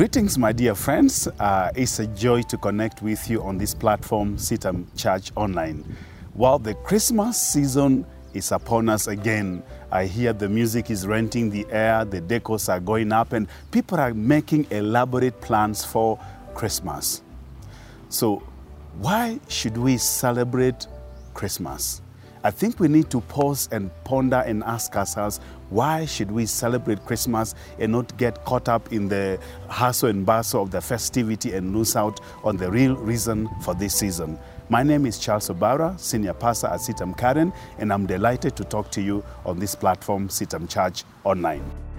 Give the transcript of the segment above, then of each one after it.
Greetings, my dear friends. Uh, it's a joy to connect with you on this platform, CITAM Church Online. While the Christmas season is upon us again, I hear the music is renting the air, the decors are going up, and people are making elaborate plans for Christmas. So, why should we celebrate Christmas? I think we need to pause and ponder and ask ourselves why should we celebrate Christmas and not get caught up in the hustle and bustle of the festivity and lose out on the real reason for this season? My name is Charles Obara, Senior Pastor at CITAM Karen, and I'm delighted to talk to you on this platform, CITAM Church Online.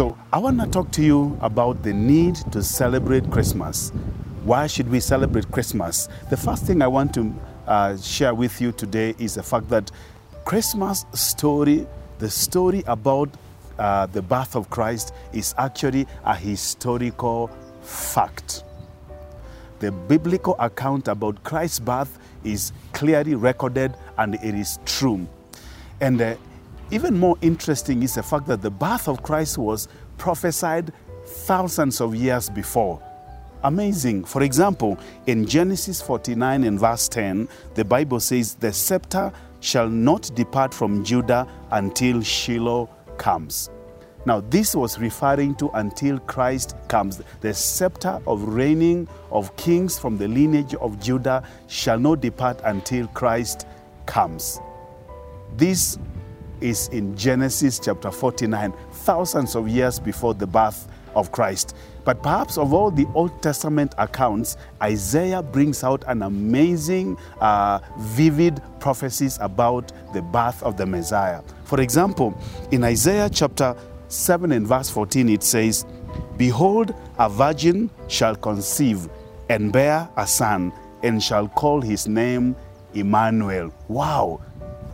So, I want to talk to you about the need to celebrate Christmas. Why should we celebrate Christmas? The first thing I want to uh, share with you today is the fact that Christmas story, the story about uh, the birth of Christ, is actually a historical fact. The biblical account about Christ's birth is clearly recorded and it is true. And uh, even more interesting is the fact that the birth of Christ was prophesied thousands of years before. Amazing. For example, in Genesis 49 and verse 10, the Bible says, The scepter shall not depart from Judah until Shiloh comes. Now, this was referring to until Christ comes. The scepter of reigning of kings from the lineage of Judah shall not depart until Christ comes. This is in Genesis chapter 49, thousands of years before the birth of Christ. But perhaps of all the Old Testament accounts, Isaiah brings out an amazing, uh, vivid prophecies about the birth of the Messiah. For example, in Isaiah chapter 7 and verse 14, it says, Behold, a virgin shall conceive and bear a son, and shall call his name Emmanuel. Wow!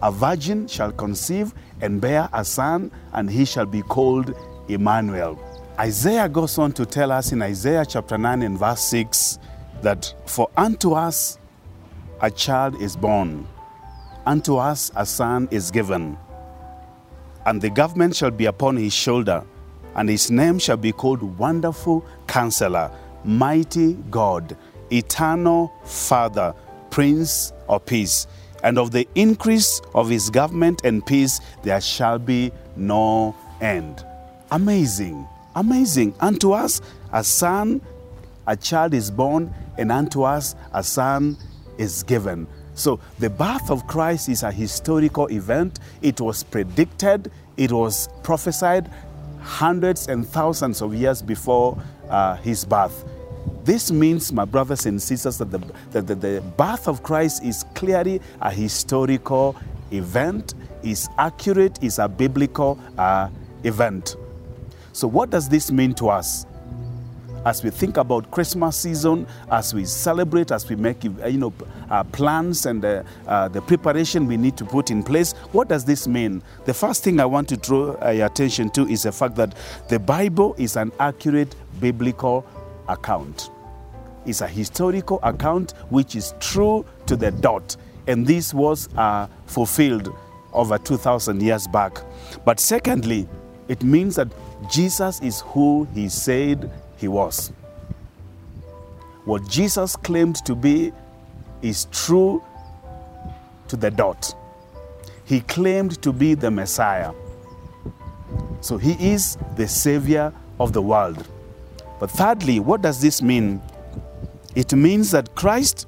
A virgin shall conceive and bear a son, and he shall be called Emmanuel. Isaiah goes on to tell us in Isaiah chapter 9 and verse 6 that for unto us a child is born, unto us a son is given, and the government shall be upon his shoulder, and his name shall be called Wonderful Counselor, Mighty God, Eternal Father, Prince of Peace and of the increase of his government and peace there shall be no end. Amazing, amazing. Unto us a son, a child is born, and unto us a son is given. So the birth of Christ is a historical event. It was predicted, it was prophesied hundreds and thousands of years before uh, his birth. This means, my brothers and sisters, that the, that the, the birth of Christ is clearly a historical event, is accurate, is a biblical uh, event. So, what does this mean to us? As we think about Christmas season, as we celebrate, as we make you know uh, plans and uh, uh, the preparation we need to put in place, what does this mean? The first thing I want to draw uh, your attention to is the fact that the Bible is an accurate biblical account is a historical account which is true to the dot. And this was uh, fulfilled over 2,000 years back. But secondly, it means that Jesus is who he said he was. What Jesus claimed to be is true to the dot. He claimed to be the Messiah. So he is the Savior of the world. But thirdly, what does this mean it means that Christ,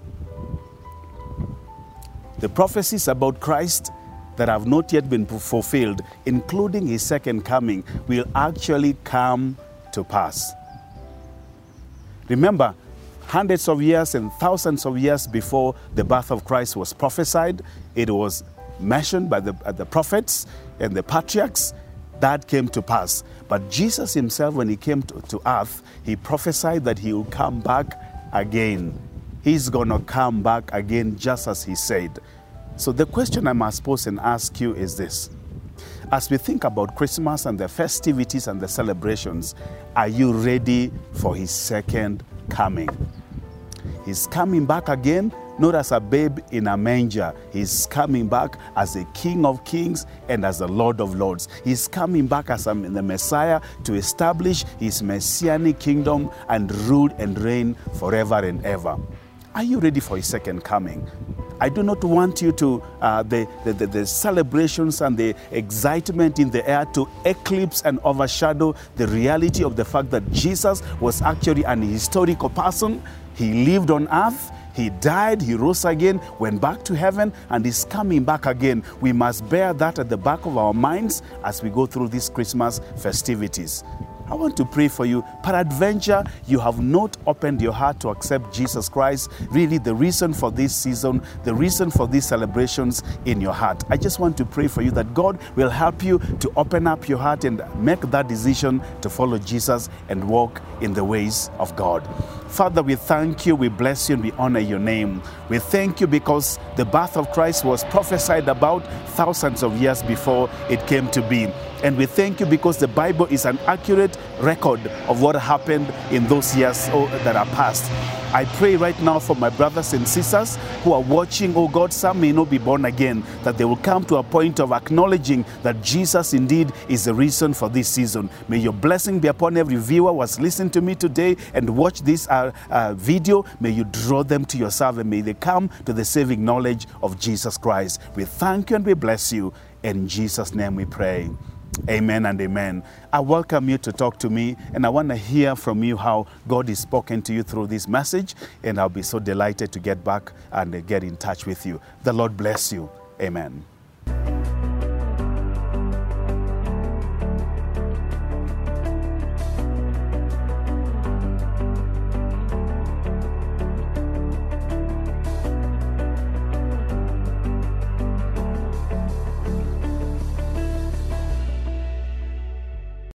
the prophecies about Christ that have not yet been fulfilled, including his second coming, will actually come to pass. Remember, hundreds of years and thousands of years before the birth of Christ was prophesied, it was mentioned by the, uh, the prophets and the patriarchs that came to pass. But Jesus himself, when he came to, to earth, he prophesied that he would come back again. He's going to come back again just as he said. So the question I must pose and ask you is this as we think about Christmas and the festivities and the celebrations, are you ready for His second coming? He's coming back again, not as a babe in a manger. He's coming back as a King of kings and as the Lord of lords. He's coming back as the Messiah to establish His messianic kingdom and rule and reign forever and ever. Are you ready for His second coming? I do not want you to, uh, the, the, the, celebrations and the excitement in the air to eclipse and overshadow the reality of the fact that Jesus was actually an historical person. He lived on earth. He died, he rose again, went back to heaven, and is coming back again. We must bear that at the back of our minds as we go through these Christmas festivities. I want to pray for you. Peradventure, you have not opened your heart to accept Jesus Christ, really the reason for this season, the reason for these celebrations in your heart. I just want to pray for you that God will help you to open up your heart and make that decision to follow Jesus and walk in the ways of God. Father, we thank you, we bless you, and we honor your name. We thank you because the birth of Christ was prophesied about thousands of years before it came to be. And we thank you because the Bible is an accurate record of what happened in those years oh, that are past. I pray right now for my brothers and sisters who are watching, oh God, some may not be born again, that they will come to a point of acknowledging that Jesus indeed is the reason for this season. May your blessing be upon every viewer who has listened to me today and watch this uh, uh, video. May you draw them to yourself and may they come to the saving knowledge of Jesus Christ. We thank you and we bless you. In Jesus' name we pray. Amen and amen. I welcome you to talk to me, and I want to hear from you how God is spoken to you through this message, and I'll be so delighted to get back and get in touch with you. The Lord bless you. Amen.